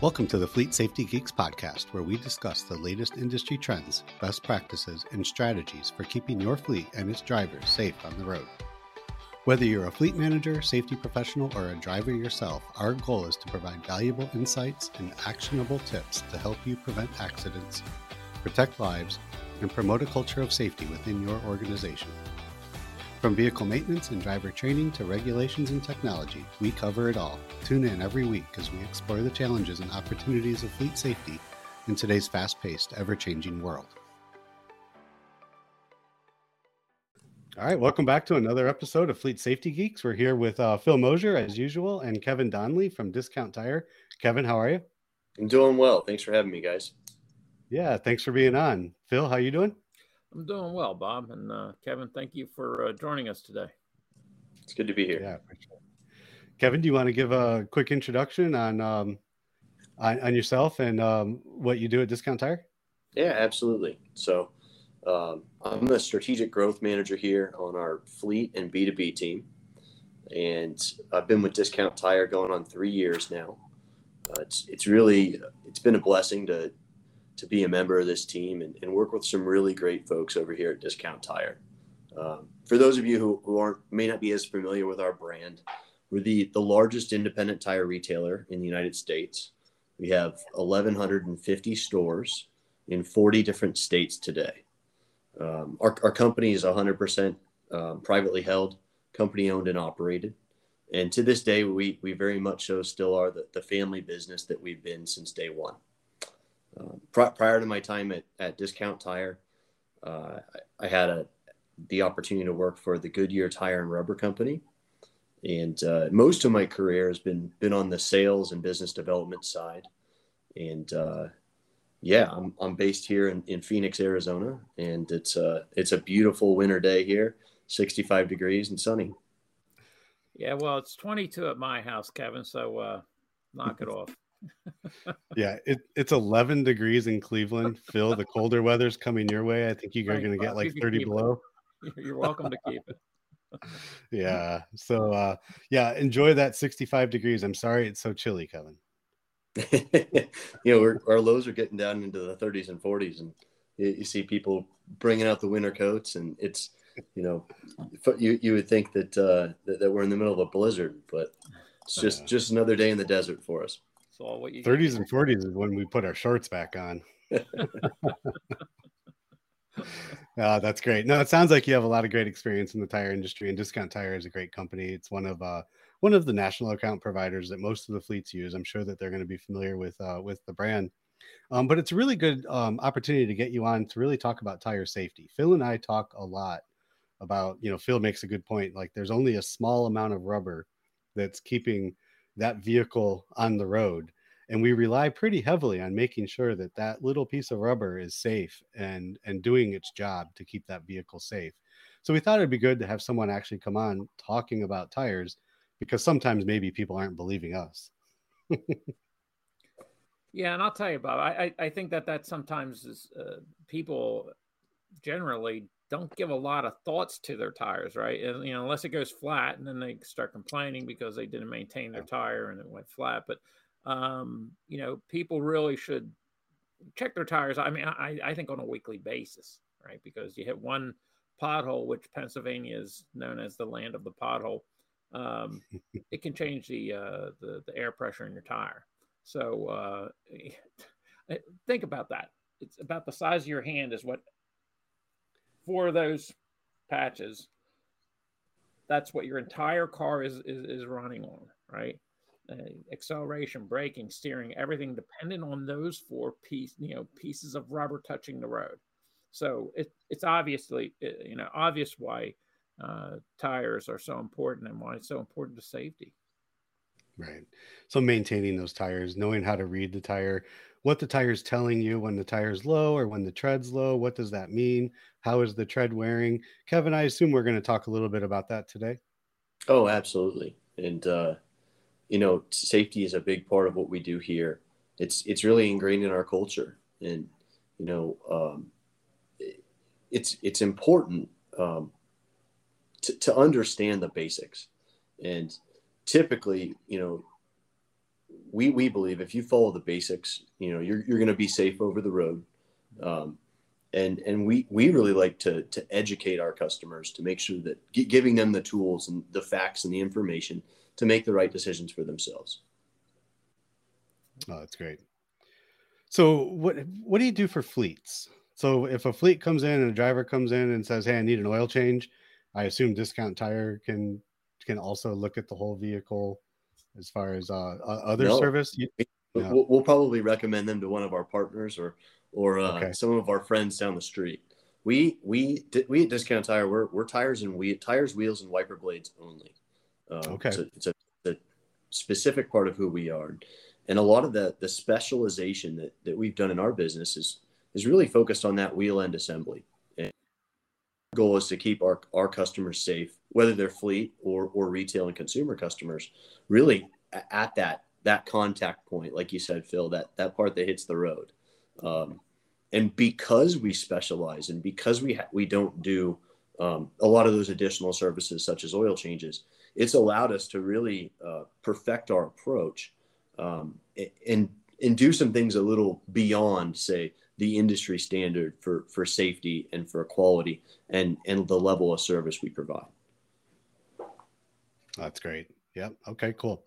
Welcome to the Fleet Safety Geeks podcast, where we discuss the latest industry trends, best practices, and strategies for keeping your fleet and its drivers safe on the road. Whether you're a fleet manager, safety professional, or a driver yourself, our goal is to provide valuable insights and actionable tips to help you prevent accidents, protect lives, and promote a culture of safety within your organization. From vehicle maintenance and driver training to regulations and technology, we cover it all. Tune in every week as we explore the challenges and opportunities of fleet safety in today's fast paced, ever changing world. All right, welcome back to another episode of Fleet Safety Geeks. We're here with uh, Phil Mosier, as usual, and Kevin Donley from Discount Tire. Kevin, how are you? I'm doing well. Thanks for having me, guys. Yeah, thanks for being on. Phil, how you doing? I'm doing well, Bob and uh, Kevin. Thank you for uh, joining us today. It's good to be here. Yeah, sure. Kevin, do you want to give a quick introduction on um, on, on, yourself and um, what you do at Discount Tire? Yeah, absolutely. So um, I'm the strategic growth manager here on our fleet and B2B team, and I've been with Discount Tire going on three years now. Uh, it's it's really it's been a blessing to to be a member of this team and, and work with some really great folks over here at Discount Tire. Um, for those of you who, who aren't may not be as familiar with our brand, we're the, the largest independent tire retailer in the United States. We have 1,150 stores in 40 different states today. Um, our, our company is 100% um, privately held, company owned and operated. And to this day, we, we very much so still are the, the family business that we've been since day one. Pr- prior to my time at, at Discount Tire, uh, I, I, had a, the opportunity to work for the Goodyear Tire and Rubber Company, and uh, most of my career has been been on the sales and business development side. And uh, yeah, I'm, I'm based here in, in Phoenix, Arizona, and it's a it's a beautiful winter day here, 65 degrees and sunny. Yeah, well, it's 22 at my house, Kevin. So uh, knock it off yeah, it, it's 11 degrees in Cleveland. Phil, the colder weather's coming your way. I think you are going to get like 30 below. It. You're welcome to keep it. yeah. So, uh, yeah, enjoy that 65 degrees. I'm sorry it's so chilly, Kevin. you know, our lows are getting down into the 30s and 40s, and you, you, see people bringing out the winter coats, and it's, you know, you, you would think that, uh, that, that we're in the middle of a blizzard, but it's just just another day in the desert for us. So what you 30s and 40s is when we put our shorts back on. oh, that's great. No, it sounds like you have a lot of great experience in the tire industry, and Discount Tire is a great company. It's one of uh, one of the national account providers that most of the fleets use. I'm sure that they're going to be familiar with uh, with the brand. Um, but it's a really good um, opportunity to get you on to really talk about tire safety. Phil and I talk a lot about, you know, Phil makes a good point. Like there's only a small amount of rubber that's keeping that vehicle on the road and we rely pretty heavily on making sure that that little piece of rubber is safe and and doing its job to keep that vehicle safe. So we thought it'd be good to have someone actually come on talking about tires because sometimes maybe people aren't believing us. Yeah and i'll tell you bob i i think that that sometimes is uh, people generally don't give a lot of thoughts to their tires, right? And, you know, unless it goes flat, and then they start complaining because they didn't maintain their tire and it went flat. But um, you know, people really should check their tires. I mean, I, I think on a weekly basis, right? Because you hit one pothole, which Pennsylvania is known as the land of the pothole. Um, it can change the, uh, the the air pressure in your tire. So uh, think about that. It's about the size of your hand is what four of those patches, that's what your entire car is, is, is running on, right? Uh, acceleration, braking, steering, everything dependent on those four piece, you know, pieces of rubber touching the road. So it, it's obviously, uh, you know, obvious why uh, tires are so important and why it's so important to safety. Right. So maintaining those tires, knowing how to read the tire, what the tire's telling you when the tire's low or when the tread's low. What does that mean? How is the tread wearing? Kevin, I assume we're going to talk a little bit about that today. Oh, absolutely. And, uh, you know, safety is a big part of what we do here. It's, it's really ingrained in our culture. And, you know, um, it's, it's important um, to, to understand the basics. And typically, you know, we we believe if you follow the basics, you know, you're you're going to be safe over the road. Um, and and we we really like to to educate our customers to make sure that giving them the tools and the facts and the information to make the right decisions for themselves. Oh, that's great. So what what do you do for fleets? So if a fleet comes in and a driver comes in and says, "Hey, I need an oil change," I assume Discount Tire can can also look at the whole vehicle as far as uh, other no. service. You, we'll, we'll, probably recommend them to one of our partners or or uh, okay. some of our friends down the street. We we we at Discount Tire we're, we're tires and we tires, wheels, and wiper blades only. Um, okay, so it's a, a specific part of who we are and a lot of the the specialization that, that we've done in our business is is really focused on that wheel end assembly and goal is to keep our, our customers safe whether they're fleet or or retail and consumer customers really at that that contact point like you said phil that that part that hits the road um, and because we specialize and because we ha- we don't do um, a lot of those additional services such as oil changes it's allowed us to really uh, perfect our approach um, and and do some things a little beyond say the industry standard for for safety and for quality and and the level of service we provide. That's great. Yep. Okay cool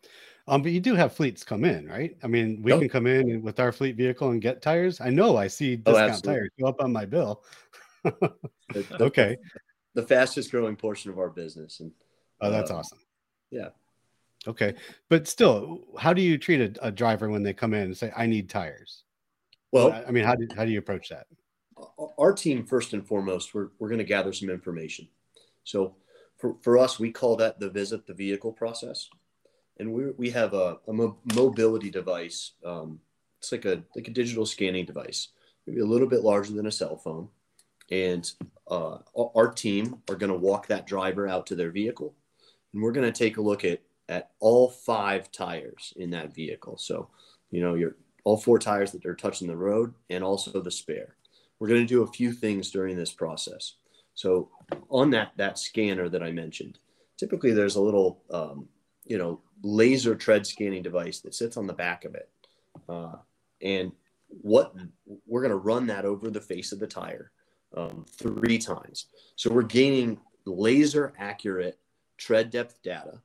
um but you do have fleets come in right? I mean we can come in with our fleet vehicle and get tires. I know i see oh, discount oh, tires go up on my bill. Okay. the fastest growing portion of our business and oh that's uh, awesome. yeah. Okay, but still, how do you treat a, a, driver when they come in and say, "I need tires"? Well, I mean, how do how do you approach that? Our team, first and foremost, we're we're going to gather some information. So, for for us, we call that the visit the vehicle process, and we we have a, a mobility device. Um, it's like a like a digital scanning device, maybe a little bit larger than a cell phone, and uh, our team are going to walk that driver out to their vehicle, and we're going to take a look at at all five tires in that vehicle. So, you know, your all four tires that are touching the road and also the spare. We're going to do a few things during this process. So, on that that scanner that I mentioned, typically there's a little, um, you know, laser tread scanning device that sits on the back of it, uh, and what we're going to run that over the face of the tire um, three times. So we're gaining laser accurate tread depth data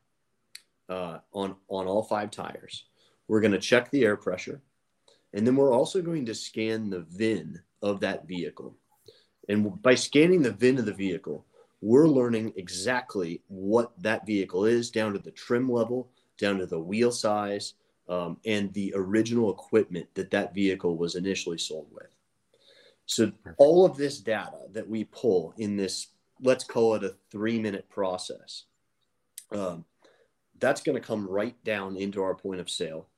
uh, on on all five tires. We're going to check the air pressure, and then we're also going to scan the VIN of that vehicle. And by scanning the VIN of the vehicle, we're learning exactly what that vehicle is, down to the trim level, down to the wheel size, um, and the original equipment that that vehicle was initially sold with. So all of this data that we pull in this, let's call it a three-minute process. Um, that's going to come right down into our point of sale.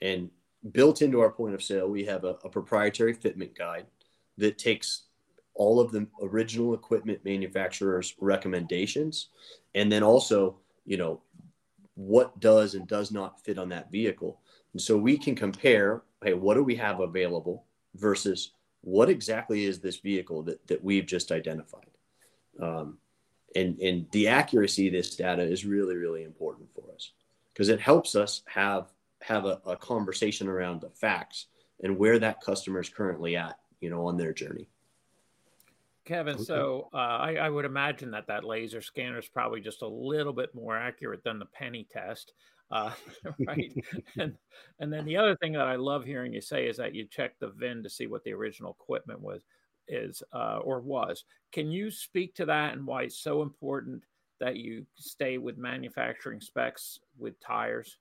And built into our point of sale, we have a, a proprietary fitment guide that takes all of the original equipment manufacturers' recommendations, and then also, you know, what does and does not fit on that vehicle. And so we can compare, hey, what do we have available versus what exactly is this vehicle that, that we've just identified? Um, and and the accuracy of this data is really really important for us because it helps us have have a, a, conversation around the facts and where that customer is currently at you know on their journey kevin so uh, I, I, would imagine that that laser scanner is probably just a little bit more accurate than the penny test uh, right and and then the other thing that i love hearing you say is that you check the vin to see what the original equipment was is uh, or was. Can you speak to that and why it's so important that you stay with manufacturing specs with tires?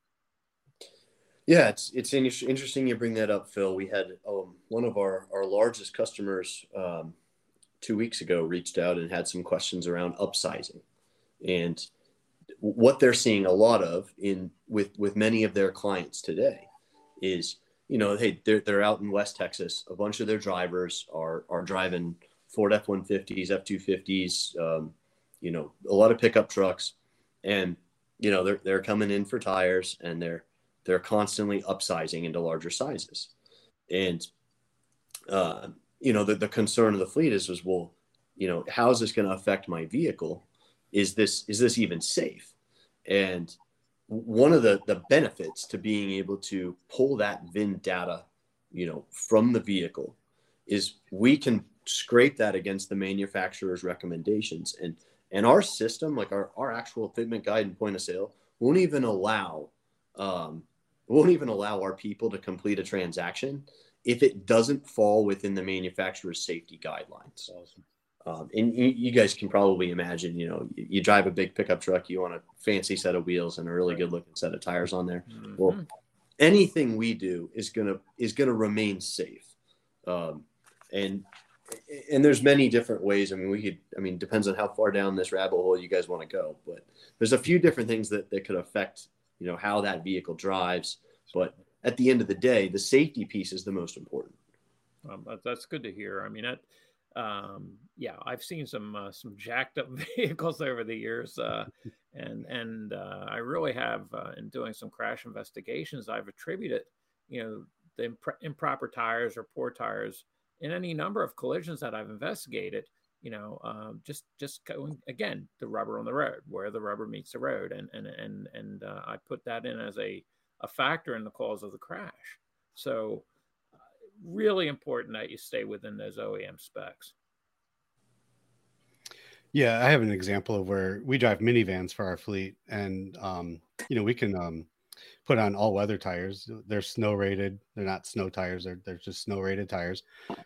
Yeah, it's it's interesting you bring that up, Phil. We had um, one of our our largest customers um, two weeks ago reached out and had some questions around upsizing, and what they're seeing a lot of in with with many of their clients today is you know, hey, they're, they're out in West Texas. A bunch of their drivers are, are driving Ford F 150s, F 250s, um, you know, a lot of pickup trucks. And, you know, they're, they're coming in for tires and they're, they're constantly upsizing into larger sizes. And, uh, you know, the, the concern of the fleet is, is, well, you know, how is this going to affect my vehicle? Is this, is this even safe? And one of the the benefits to being able to pull that VIN data, you know, from the vehicle, is we can scrape that against the manufacturer's recommendations and and our system like our, our actual fitment guide and point of sale won't even allow um, won't even allow our people to complete a transaction if it doesn't fall within the manufacturer's safety guidelines. Awesome. Um, and you, you, guys can probably imagine, you know, you, you, drive a big pickup truck, you want a fancy set of wheels and a really good looking set of tires on there. Mm-hmm. Well, anything we do is gonna is gonna remain safe. Um, and and there's many different ways. I mean, we could, I mean, depends on how far down this rabbit hole you guys want to go, but there's a few different things that, that could affect, you know, how that vehicle drives. But at the end of the day, the safety piece is the most important. Um, that's good to hear. I mean, that, um, yeah, I've seen some uh, some jacked up vehicles over the years, uh, and and uh, I really have uh, in doing some crash investigations. I've attributed, you know, the imp- improper tires or poor tires in any number of collisions that I've investigated, you know, um, just just going again the rubber on the road where the rubber meets the road, and and and and uh, I put that in as a a factor in the cause of the crash. So, really important that you stay within those OEM specs. Yeah, I have an example of where we drive minivans for our fleet, and um, you know we can um, put on all weather tires. They're snow rated. They're not snow tires. They're, they're just snow rated tires.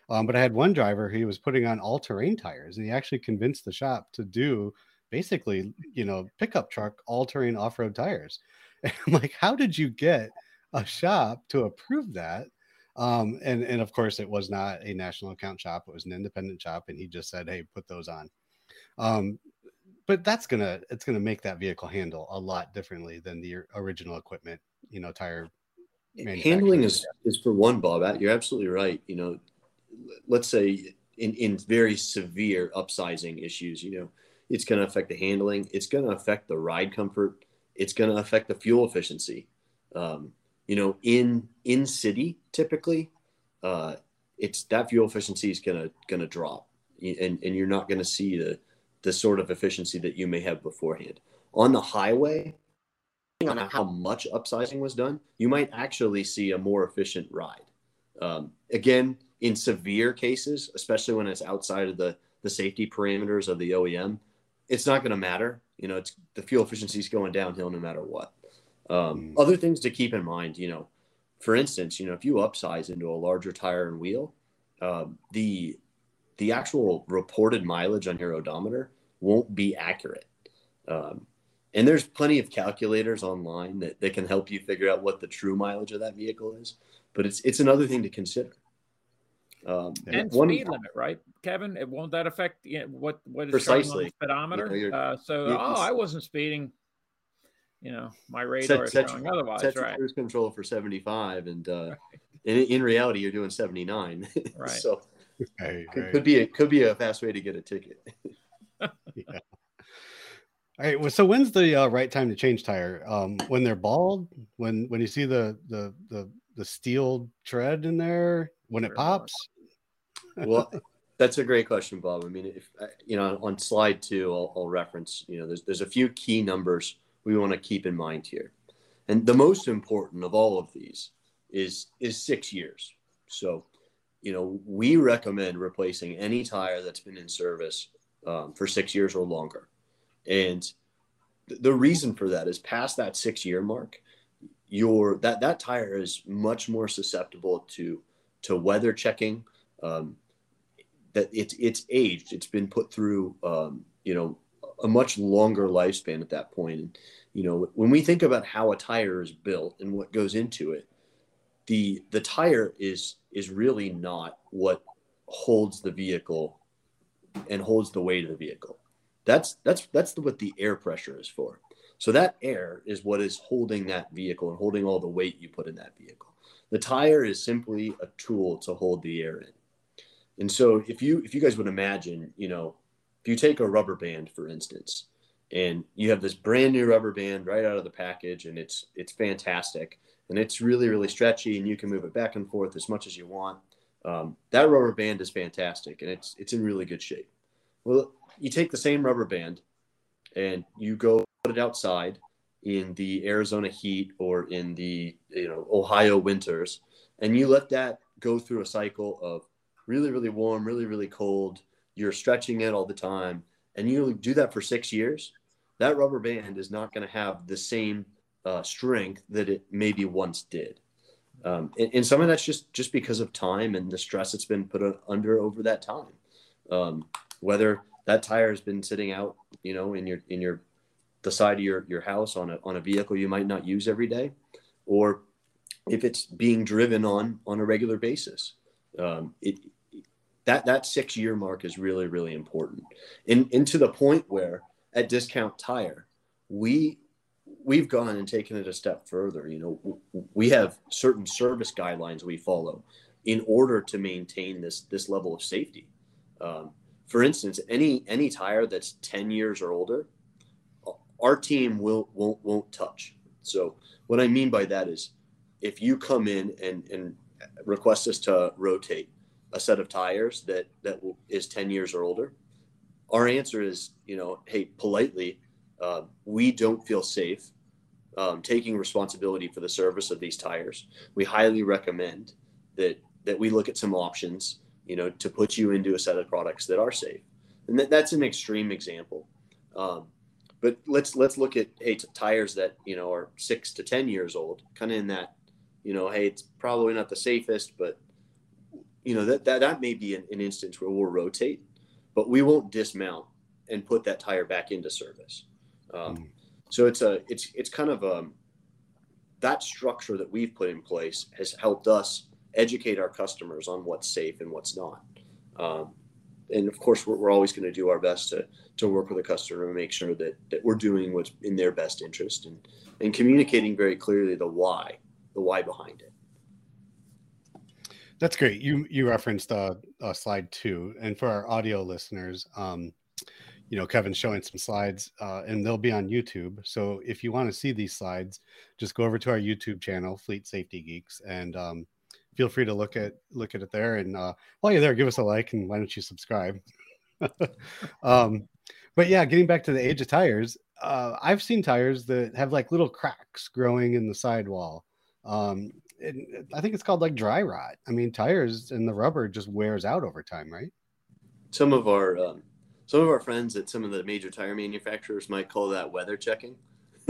Um, but I had one driver, he was putting on all terrain tires and he actually convinced the shop to do basically, you know, pickup truck, all terrain off road tires. And I'm like, how did you get a shop to approve that? Um, and, and of course, it was not a national account shop, it was an independent shop. And he just said, hey, put those on. Um, but that's gonna it's gonna make that vehicle handle a lot differently than the original equipment you know tire handling is is for one bob you're absolutely right you know let's say in in very severe upsizing issues you know it's going to affect the handling it's going to affect the ride comfort it's going to affect the fuel efficiency um, you know in in city typically uh, it's that fuel efficiency is going to going to drop and and you're not going to see the the sort of efficiency that you may have beforehand. On the highway, on how much upsizing was done, you might actually see a more efficient ride. Um, again, in severe cases, especially when it's outside of the, the safety parameters of the OEM, it's not going to matter. You know, it's the fuel efficiency is going downhill no matter what. Um, mm. Other things to keep in mind, you know, for instance, you know, if you upsize into a larger tire and wheel, uh, the the actual reported mileage on your odometer won't be accurate. Um, and there's plenty of calculators online that, that can help you figure out what the true mileage of that vehicle is. But it's it's another thing to consider. Um, and one, speed limit, right, Kevin? It won't that affect you know, what what is precisely on the speedometer? You know, uh, so, oh, I wasn't speeding. You know, my radar set, is showing set, otherwise. Set right. cruise control for seventy five, and uh, right. in, in reality, you're doing seventy nine. Right. so right, right. could be a, could be a fast way to get a ticket. yeah. All right. Well, so when's the uh, right time to change tire? Um, when they're bald? When when you see the the the the steel tread in there? When it pops? Well, that's a great question, Bob. I mean, if you know, on slide two, I'll, I'll reference. You know, there's there's a few key numbers we want to keep in mind here, and the most important of all of these is is six years. So, you know, we recommend replacing any tire that's been in service um, for six years or longer. And th- the reason for that is past that six year mark, your that that tire is much more susceptible to to weather checking. Um, that it's it's aged. It's been put through um, you know a much longer lifespan at that point. And you know when we think about how a tire is built and what goes into it, the the tire is is really not what holds the vehicle and holds the weight of the vehicle. That's that's that's the, what the air pressure is for. So that air is what is holding that vehicle and holding all the weight you put in that vehicle. The tire is simply a tool to hold the air in. And so if you if you guys would imagine, you know, if you take a rubber band for instance, and you have this brand new rubber band right out of the package and it's it's fantastic and it's really really stretchy and you can move it back and forth as much as you want um, that rubber band is fantastic and it's it's in really good shape. Well, you take the same rubber band and you go put it outside in the Arizona heat or in the you know Ohio winters, and you let that go through a cycle of really really warm, really really cold. You're stretching it all the time, and you do that for six years. That rubber band is not going to have the same uh, strength that it maybe once did. Um, and, and, some of that's just just because of time and the stress that's been put under over that time. Um, whether that tire has been sitting out, you know, in your in your the side of your your house on a on a vehicle you might not use every day, or if it's being driven on on a regular basis, um, it that that six year mark is really really important, and and to the point where at Discount Tire, we we've gone and taken it a step further. You know, we have certain service guidelines we follow in order to maintain this this level of safety. Um, for instance, any any tire that's ten years or older, our team will won't won't touch. So what I mean by that is, if you come in and and request us to rotate a set of tires that that is ten years or older, our answer is you know hey politely, uh, we don't feel safe um, taking responsibility for the service of these tires. We highly recommend that that we look at some options you know, to put you into a set of products that are safe. And that, that's an extreme example. Um, but let's let's look at hey tires that you know are six to ten years old, kind of in that, you know, hey, it's probably not the safest, but you know that that, that may be an, an instance where we'll rotate, but we won't dismount and put that tire back into service. Um, mm. So it's a it's it's kind of a um, that structure that we've put in place has helped us educate our customers on what's safe and what's not. Um, and of course, we're, we're always going to do our best to, to work with the customer and make sure that, that we're doing what's in their best interest and, and communicating very clearly the why, the why behind it. That's great. You you referenced uh, uh, slide two, and for our audio listeners, um, you know Kevin's showing some slides, uh, and they'll be on YouTube. So if you want to see these slides, just go over to our YouTube channel, Fleet Safety Geeks, and um, feel free to look at look at it there. And uh, while you're there, give us a like and why don't you subscribe? um, but yeah, getting back to the age of tires, uh, I've seen tires that have like little cracks growing in the sidewall. Um, I think it's called like dry rot. I mean, tires and the rubber just wears out over time, right? Some of our um, some of our friends at some of the major tire manufacturers might call that weather checking.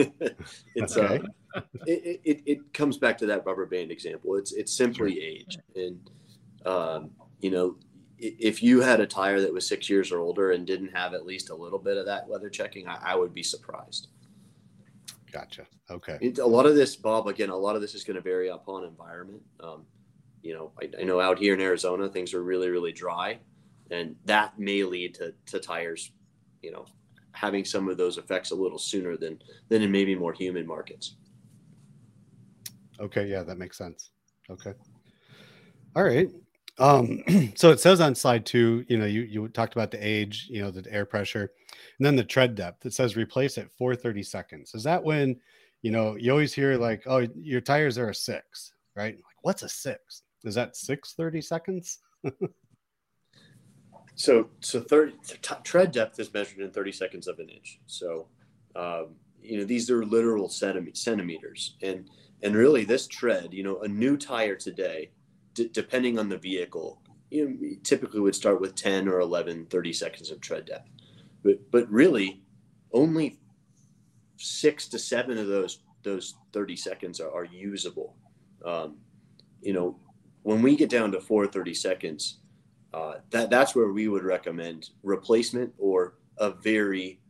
it's okay. uh, it, it, it comes back to that rubber band example. It's it's simply sure. age, and um, you know, if you had a tire that was six years or older and didn't have at least a little bit of that weather checking, I, I would be surprised. Gotcha. Okay. It, a lot of this, Bob. Again, a lot of this is going to vary upon environment. Um, you know, I, I know out here in Arizona, things are really, really dry, and that may lead to to tires, you know, having some of those effects a little sooner than than in maybe more humid markets. Okay, yeah, that makes sense. Okay. All right. Um, so it says on slide two, you know, you, you talked about the age, you know, the air pressure, and then the tread depth. It says replace at 430 seconds. Is that when, you know, you always hear like, oh, your tires are a six, right? Like, what's a six? Is that 630 seconds? So, so 30, t- tread depth is measured in 30 seconds of an inch. So, um, you know, these are literal centimeters. And, and really this tread, you know, a new tire today, d- depending on the vehicle, you know, typically would start with 10 or 11, 30 seconds of tread depth. But, but really only six to seven of those, those 30 seconds are, are usable. Um, you know, when we get down to four 30 seconds, uh, that that's where we would recommend replacement or a very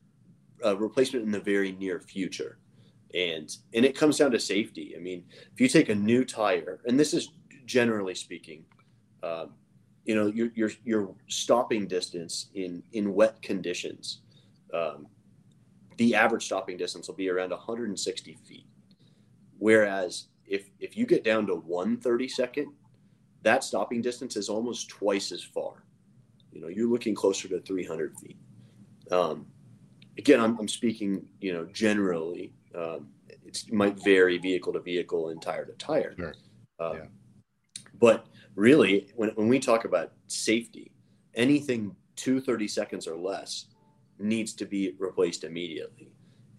a replacement in the very near future and and it comes down to safety i mean if you take a new tire and this is generally speaking um, you know your, your your stopping distance in in wet conditions um, the average stopping distance will be around 160 feet whereas if if you get down to 130 second that stopping distance is almost twice as far. You know, you're looking closer to 300 feet. Um, again, I'm, I'm, speaking, you know, generally. Um, it might vary vehicle to vehicle and tire to tire. Sure. Um, yeah. But really, when, when we talk about safety, anything 230 seconds or less needs to be replaced immediately.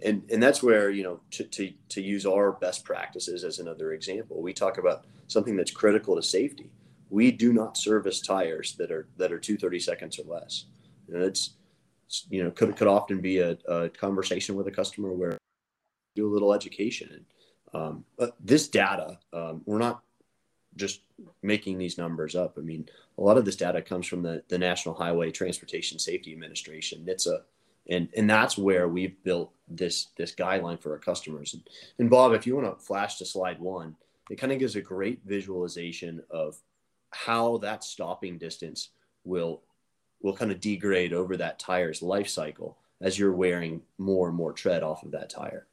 and and that's where you know to, to to use our best practices as another example we talk about something that's critical to safety. We do not service tires that are that are 230 seconds or less. And it's you know could could often be a, a conversation with a customer where do a little education. And um, but this data um, we're not just making these numbers up i mean a lot of this data comes from the, the national highway transportation safety administration nhtsa and and that's where we've built this this guideline for our customers and, and bob if you want to flash to slide one it kind of gives a great visualization of how that stopping distance will will kind of degrade over that tire's life cycle as you're wearing more and more tread off of that tire.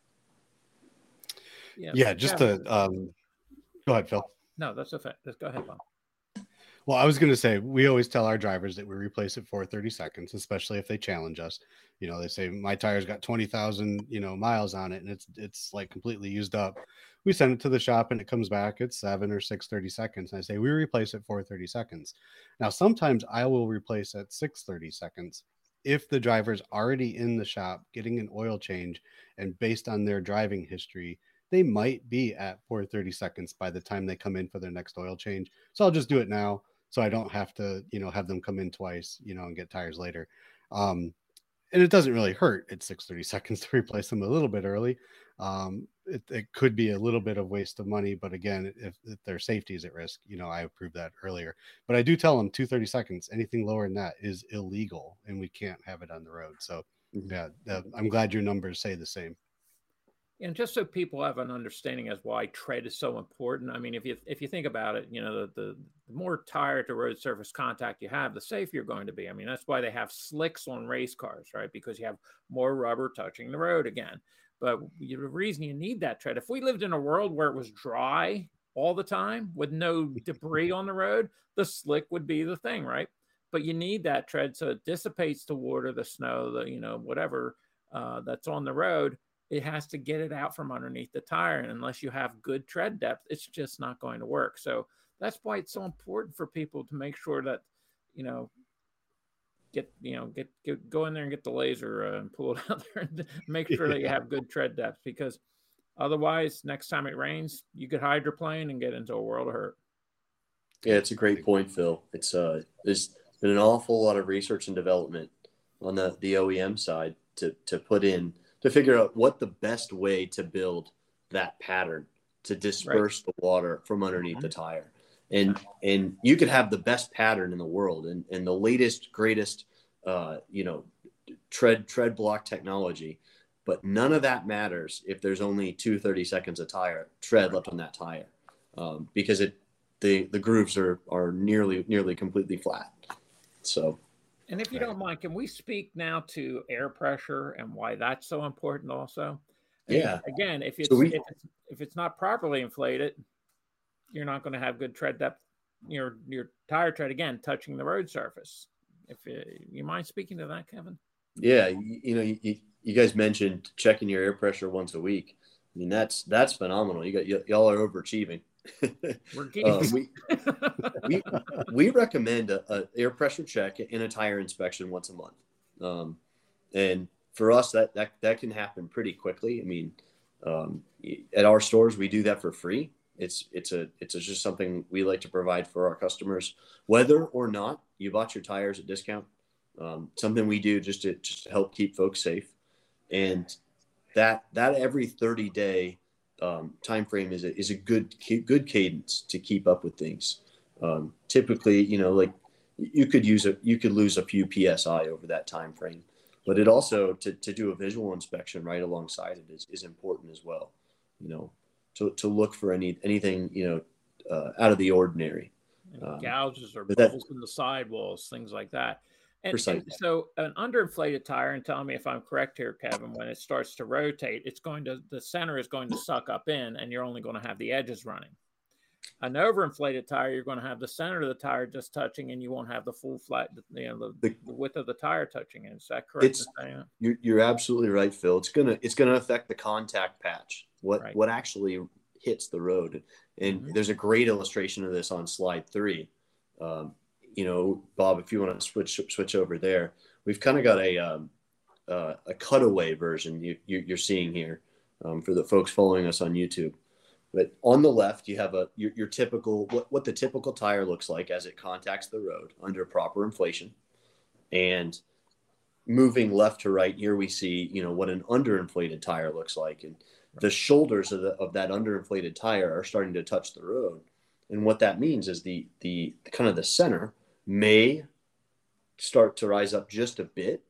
Yeah, yeah just yeah. to um, go ahead, Phil. No, that's a fact. Let's go ahead, Bob. Well, I was going to say we always tell our drivers that we replace it for 30 seconds, especially if they challenge us. You know, they say my tire's got 20,000, you know, miles on it and it's it's like completely used up. We send it to the shop and it comes back at 7 or 6 30 seconds. And I say we replace it for 30 seconds. Now, sometimes I will replace at 6 30 seconds if the driver's already in the shop getting an oil change and based on their driving history, they might be at 430 seconds by the time they come in for their next oil change. So I'll just do it now so I don't have to, you know, have them come in twice, you know, and get tires later. Um, and it doesn't really hurt at 630 seconds to replace them a little bit early. Um, it, it, could be a little bit of waste of money, but again, if, if, their safety is at risk, you know, I approved that earlier. But I do tell them 230 seconds, anything lower than that is illegal and we can't have it on the road. So, mm-hmm. yeah, I'm glad your numbers say the same and just so people have an understanding as why tread is so important i mean if you if you think about it you know the, the, the more tire to road surface contact you have the safer you're going to be. I mean that's why they have slicks on race cars right? Because you have more rubber touching the road again. But the reason you need that tread if we lived in a world where it was dry all the time with no debris on the road the slick would be the thing right? But you need that tread so it dissipates the water the snow the you know whatever uh, that's on the road it has to get it out from underneath the tire. And unless you have good tread depth, it's just not going to work. So that's why it's so important for people to make sure that, you know, get, you know, get, get go in there and get the laser uh, and pull it out there and make sure that you have good tread depth because otherwise, next time it rains, you could hydroplane and get into a world of hurt. Yeah, it's a great point, Phil. It's uh, there's been an awful lot of research and development on the the OEM side to to put in to figure out what the best way to build that pattern to disperse right. the water from underneath the tire. And and you could have the best pattern in the world and, and the latest, greatest uh, you know, tread tread block technology. But none of that matters if there's only two 30 seconds of tire tread left on that tire. Um, because it the the grooves are are nearly nearly completely flat. So and if you right. don't mind, can we speak now to air pressure and why that's so important also? Yeah. again, if it's, so we, if it's if it's not properly inflated, you're not going to have good tread depth. Your your tire tread again touching the road surface. If you, you mind speaking to that, Kevin? Yeah, you, you know, you, you guys mentioned checking your air pressure once a week. I mean, that's that's phenomenal. You got y- y'all are overachieving. We're uh, we, we, we recommend a, a, air pressure check and a tire inspection once a month. Um, and for us, that, that, that can happen pretty quickly. I mean, um, at our stores, we do that for free. It's, it's a, it's a, just something we like to provide for our customers, whether or not you bought your tires at discount. Um, something we do just to, just to help keep folks safe. And that, that every 30 day um, time frame is a, is a good good cadence to keep up with things. Um, typically, you know, like you could use a you could lose a few psi over that time frame, but it also to, to do a visual inspection right alongside it is, is important as well. You know, to, to look for any anything you know uh, out of the ordinary. Um, gouges or bubbles that, in the sidewalls, things like that. And, and, so an underinflated tire, and tell me if I'm correct here, Kevin, when it starts to rotate, it's going to the center is going to suck up in, and you're only going to have the edges running. An overinflated tire, you're going to have the center of the tire just touching, and you won't have the full flat, you know, the, the, the width of the tire touching. Is that correct? It's, you're, you're absolutely right, Phil. It's gonna it's gonna affect the contact patch. What right. what actually hits the road, and mm-hmm. there's a great illustration of this on slide three. Um, you know, Bob, if you want to switch switch over there, we've kind of got a um, uh, a cutaway version you, you, are seeing here um, for the folks following us on YouTube. But on the left, you have a your, your typical what, what the typical tire looks like as it contacts the road under proper inflation, and moving left to right here we see you know what an underinflated tire looks like, and the shoulders of the of that underinflated tire are starting to touch the road, and what that means is the the kind of the center may start to rise up just a bit,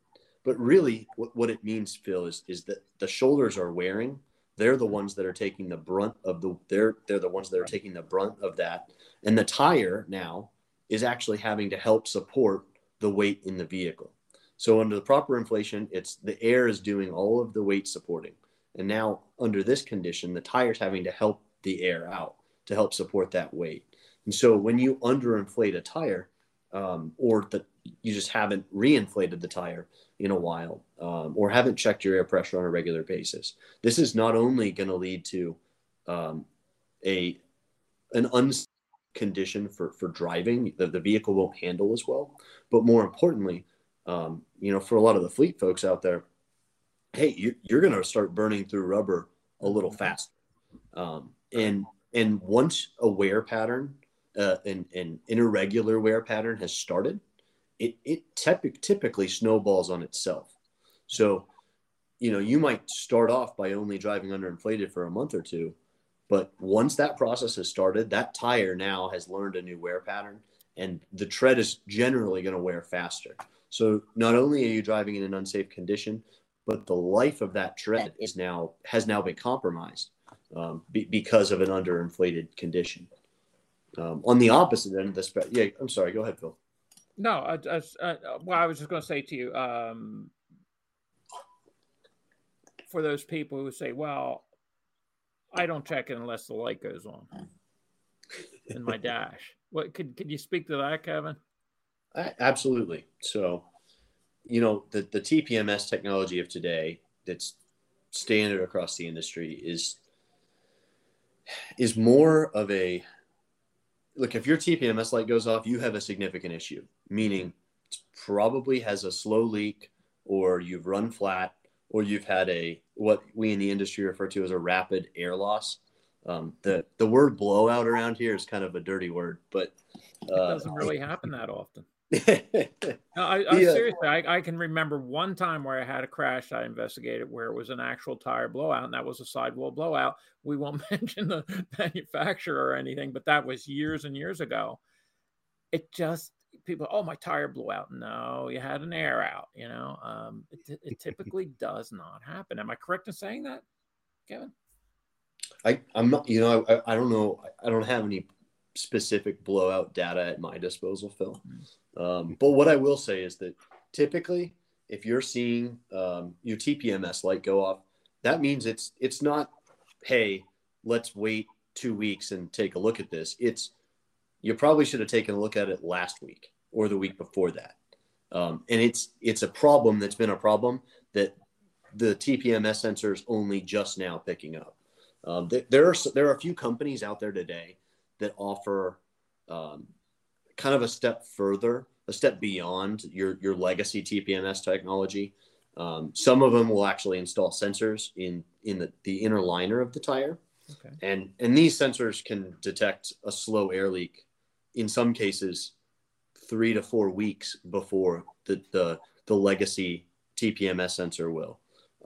but really what, what it means, Phil, is is that the shoulders are wearing. They're the ones that are taking the brunt of the they're they're the ones that are taking the brunt of that. And the tire now is actually having to help support the weight in the vehicle. So under the proper inflation it's the air is doing all of the weight supporting. And now under this condition the tire's having to help the air out to help support that weight. And so when you underinflate a tire um, or that you just haven't reinflated the tire in a while um, or haven't checked your air pressure on a regular basis. This is not only going to lead to um, a an unsafe condition for for driving that the vehicle won't handle as well, but more importantly, um, you know, for a lot of the fleet folks out there, hey, you, you're going to start burning through rubber a little faster, um, and and once a wear pattern, uh, an, an irregular wear pattern has started, it, it typically snowballs on itself. So, you know, you might start off by only driving underinflated for a month or two, but once that process has started, that tire now has learned a new wear pattern and the tread is generally going to wear faster. So not only are you driving in an unsafe condition, but the life of that tread is now has now been compromised um, be, because of an underinflated condition. Um, on the opposite end of the spectrum, yeah, I'm sorry. Go ahead, Phil. No, I, I, well, I was just going to say to you, um, for those people who say, "Well, I don't check it unless the light goes on in my dash." What could could you speak to that, Kevin? Absolutely. So, you know, the the TPMS technology of today that's standard across the industry is is more of a look, if your TPMS light goes off, you have a significant issue, meaning it probably has a slow leak or you've run flat or you've had a what we in the industry refer to as a rapid air loss. Um, the the word blowout around here is kind of a dirty word, but uh, it doesn't really happen that often I, I yeah. seriously, I, I, can remember one time where I had a crash I investigated where it was an actual tire blowout, and that was a sidewall blowout. We won't mention the manufacturer or anything, but that was years and years ago. It just people, oh, my tire blew out. No, you had an air out. You know, um, it, it typically does not happen. Am I correct in saying that, Kevin? I, I'm not, you know, I, I don't know. I don't have any specific blowout data at my disposal, Phil. Um, but what I will say is that typically, if you're seeing um, your TPMS light go off, that means it's it's not, hey, let's wait two weeks and take a look at this. It's you probably should have taken a look at it last week or the week before that. Um, and it's it's a problem that's been a problem that the TPMS sensor is only just now picking up. Um, there are there are a few companies out there today that offer um, kind of a step further, a step beyond your your legacy TPMS technology. Um, some of them will actually install sensors in in the, the inner liner of the tire, okay. and and these sensors can detect a slow air leak. In some cases, three to four weeks before the the, the legacy TPMS sensor will.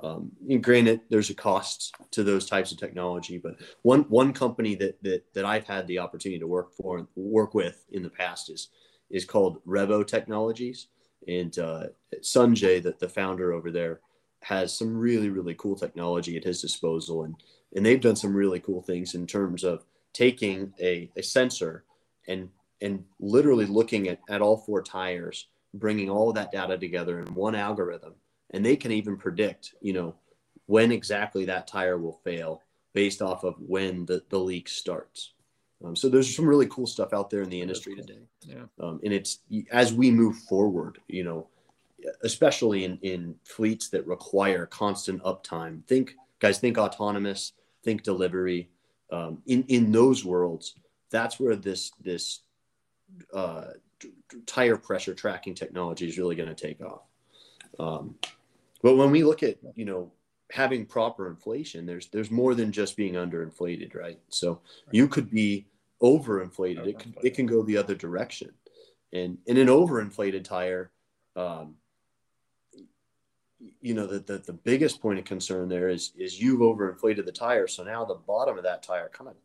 Um, granted, there's a cost to those types of technology, but one one company that that that I've had the opportunity to work for and work with in the past is is called Revvo Technologies, and uh, Sanjay, the, the founder over there, has some really really cool technology at his disposal, and and they've done some really cool things in terms of taking a, a sensor and and literally looking at, at all four tires, bringing all of that data together in one algorithm and they can even predict, you know, when exactly that tire will fail based off of when the, the leak starts. Um, so there's some really cool stuff out there in the industry today. Yeah. Um, and it's as we move forward, you know, especially in, in fleets that require constant uptime. Think guys, think autonomous, think delivery. Um, in in those worlds, that's where this this uh, tire pressure tracking technology is really going to take off. But when we look at you know having proper inflation, there's there's more than just being underinflated, right? So right. you could be overinflated. It can it can go the other direction, and in an overinflated tire, um, you know the, the the biggest point of concern there is is you've overinflated the tire, so now the bottom of that tire kind of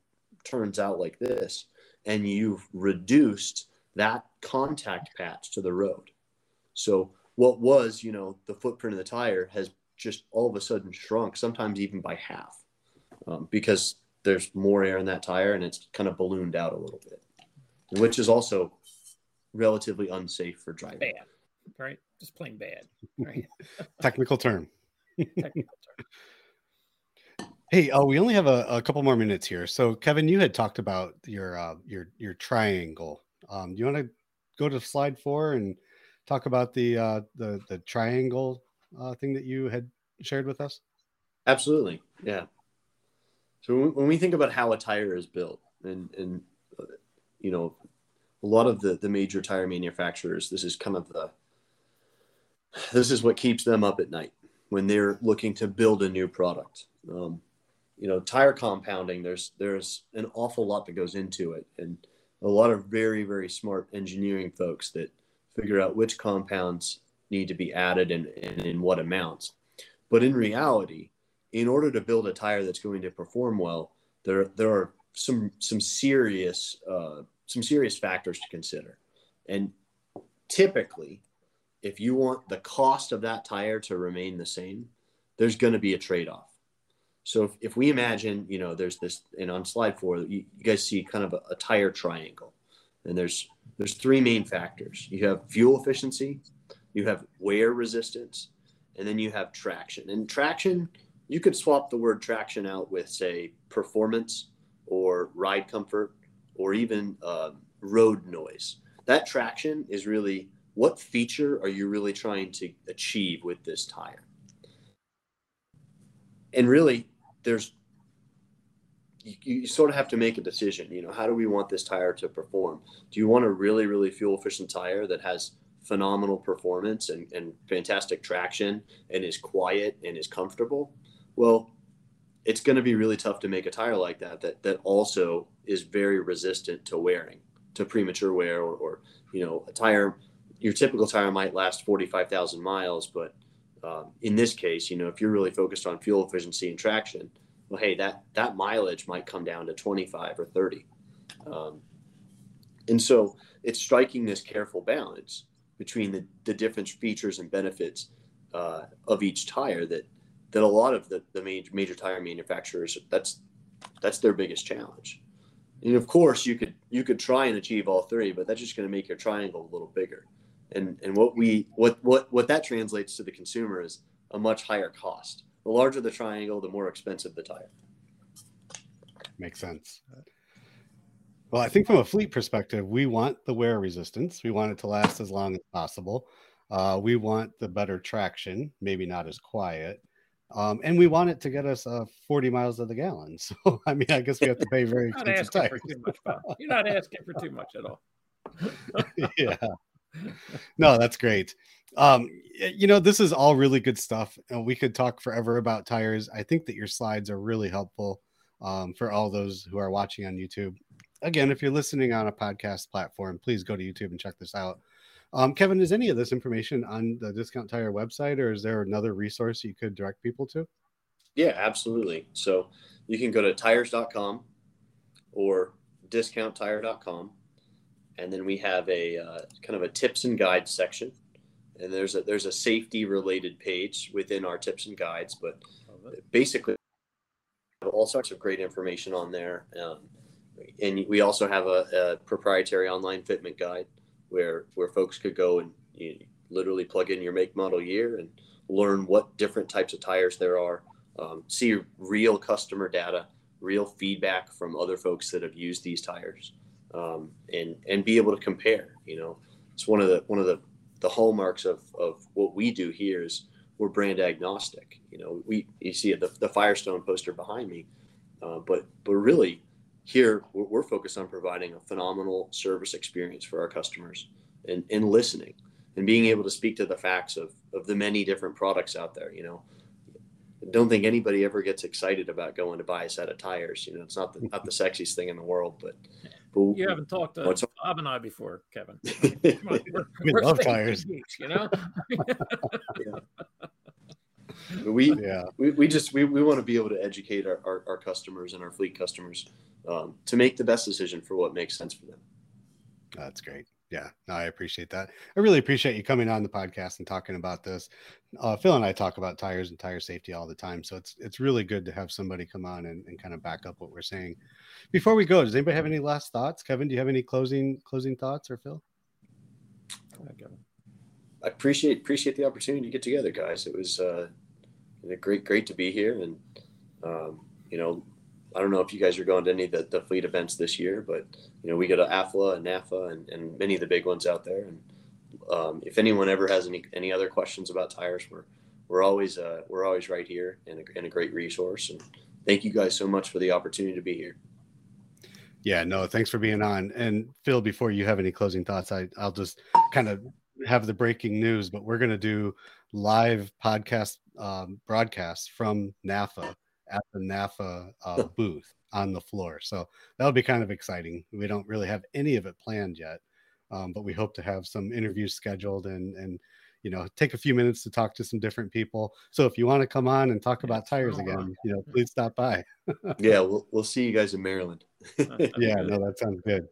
turns out like this, and you've reduced that contact patch to the road. So what was you know the footprint of the tire has just all of a sudden shrunk, sometimes even by half, um, because there's more air in that tire and it's kind of ballooned out a little bit, which is also relatively unsafe for driving. Bad, right? Just plain bad, right? Technical term. Technical term. Hey, oh, we only have a, a, couple more minutes here. So, Kevin, you had talked about your uh, your your triangle. Um, do you want to go to slide four and talk about the uh, the the triangle uh, thing that you had shared with us? Absolutely, yeah. So when we think about how a tire is built, and and you know, a lot of the the major tire manufacturers, this is kind of the this is what keeps them up at night when they're looking to build a new product. Um, you know, tire compounding. There's there's an awful lot that goes into it, and a lot of very very smart engineering folks that figure out which compounds need to be added and, and in what amounts. But in reality, in order to build a tire that's going to perform well, there there are some some serious uh, some serious factors to consider. And typically, if you want the cost of that tire to remain the same, there's going to be a trade off. So if, if, we imagine, you know, there's this, and on slide four, you, you guys see kind of a, a tire triangle, and there's there's three main factors. You have fuel efficiency, you have wear resistance, and then you have traction. And traction you could swap the word traction out with, say, performance or ride comfort or even uh, road noise. That traction is really what feature are you really trying to achieve with this tire? And really, there's you, you, sort of have to make a decision. You know, how do we want this tire to perform? Do you want a really, really fuel efficient tire that has phenomenal performance and, and fantastic traction and is quiet and is comfortable? Well, it's going to be really tough to make a tire like that that that also is very resistant to wearing, to premature wear, or, or you know, a tire. Your typical tire might last forty five thousand miles, but um, in this case, you know, if you're really focused on fuel efficiency and traction, well, hey, that that mileage might come down to twenty five or thirty. Um, and so it's striking this careful balance between the, the different features and benefits uh, of each tire that that a lot of the, the major, major tire manufacturers that's that's their biggest challenge. And of course you could you could try and achieve all three but that's just going to make your triangle a little bigger. And and what we what what what that translates to the consumer is a much higher cost the larger the triangle the more expensive the tire makes sense well i think from a fleet perspective we want the wear resistance we want it to last as long as possible uh, we want the better traction maybe not as quiet um, and we want it to get us uh, 40 miles of the gallon. So, I mean, I guess we have to pay very You're not asking for too much, You're not asking for too much at all. yeah. No, that's great. Um, you know, this is all really good stuff. And we could talk forever about tires. I think that your slides are really helpful um, for all those who are watching on YouTube. Again, if you're listening on a podcast platform, please go to YouTube and check this out. Um, Kevin, is any of this information on the Discount Tire website, or is there another resource you could direct people to? Yeah, absolutely. So you can go to tires.com or discounttire.com, and then we have a uh, kind of a tips and guides section, and there's a there's a safety related page within our tips and guides, but basically all sorts of great information on there. Um, and we also have a, a proprietary online fitment guide where where folks could go and you literally plug in your make model year and learn what different types of tires there are um, see real customer data real feedback from other folks that have used these tires um, and and be able to compare you know it's one of the one of the the hallmarks of of what we do here is we're brand agnostic you know we you see the, the firestone poster behind me uh, but but really here we're focused on providing a phenomenal service experience for our customers and, and listening and being able to speak to the facts of of the many different products out there. You know, don't think anybody ever gets excited about going to buy a set of tires. You know, it's not the not the sexiest thing in the world, but. But you haven't talked to What's Bob and I before, Kevin. we're, we we're love tires, geeks, you know. yeah. we yeah we, we just we, we want to be able to educate our, our, our customers and our fleet customers um, to make the best decision for what makes sense for them that's great yeah no, i appreciate that. I really appreciate you coming on the podcast and talking about this. Uh, phil and i talk about tires and tire safety all the time so it's it's really good to have somebody come on and, and kind of back up what we're saying. Before we go does anybody have any last thoughts? Kevin do you have any closing closing thoughts or phil? I appreciate appreciate the opportunity to get together, guys. It was uh, great great to be here, and um, you know, I don't know if you guys are going to any of the, the fleet events this year, but you know, we go to AFLA and NAFA and, and many of the big ones out there. And um, if anyone ever has any any other questions about tires, we're we're always uh, we're always right here and a, and a great resource. And thank you guys so much for the opportunity to be here. Yeah, no, thanks for being on. And Phil, before you have any closing thoughts, I, I'll just kind of have the breaking news, but we're going to do live podcast um, broadcasts from NAFA at the NAFA uh, booth on the floor. So that'll be kind of exciting. We don't really have any of it planned yet, um, but we hope to have some interviews scheduled and and you know take a few minutes to talk to some different people. So if you want to come on and talk about tires again, you know, please stop by. yeah, we'll we'll see you guys in Maryland. yeah, no, that sounds good.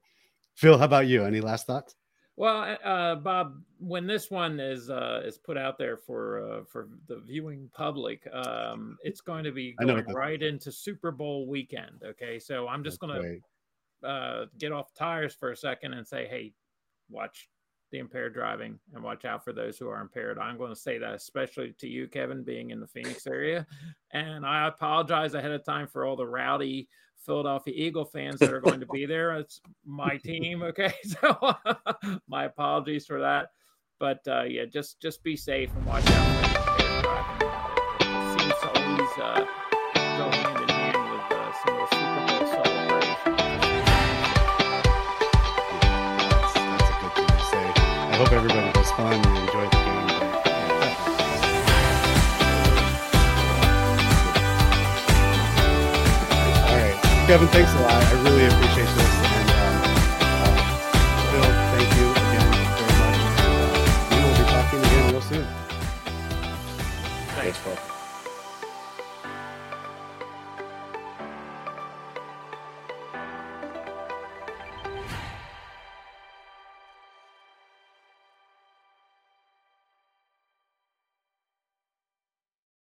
Phil, how about you? Any last thoughts? Well, uh, Bob, when this one is uh, is put out there for uh, for the viewing public, um, it's going to be going right into Super Bowl weekend. Okay, so I'm just going to uh, get off tires for a second and say, hey, watch the impaired driving and watch out for those who are impaired. I'm going to say that especially to you, Kevin, being in the Phoenix area, and I apologize ahead of time for all the rowdy Philadelphia Eagle fans that are going to be there. It's my team. Okay. So my apologies for that. But uh, yeah, just just be safe and watch out. It seems to always uh, go hand in hand with uh, some of the Super Bowl celebrations. that's, that's a good thing to say. I hope everybody has fun and enjoy Kevin, thanks a lot. I really appreciate this.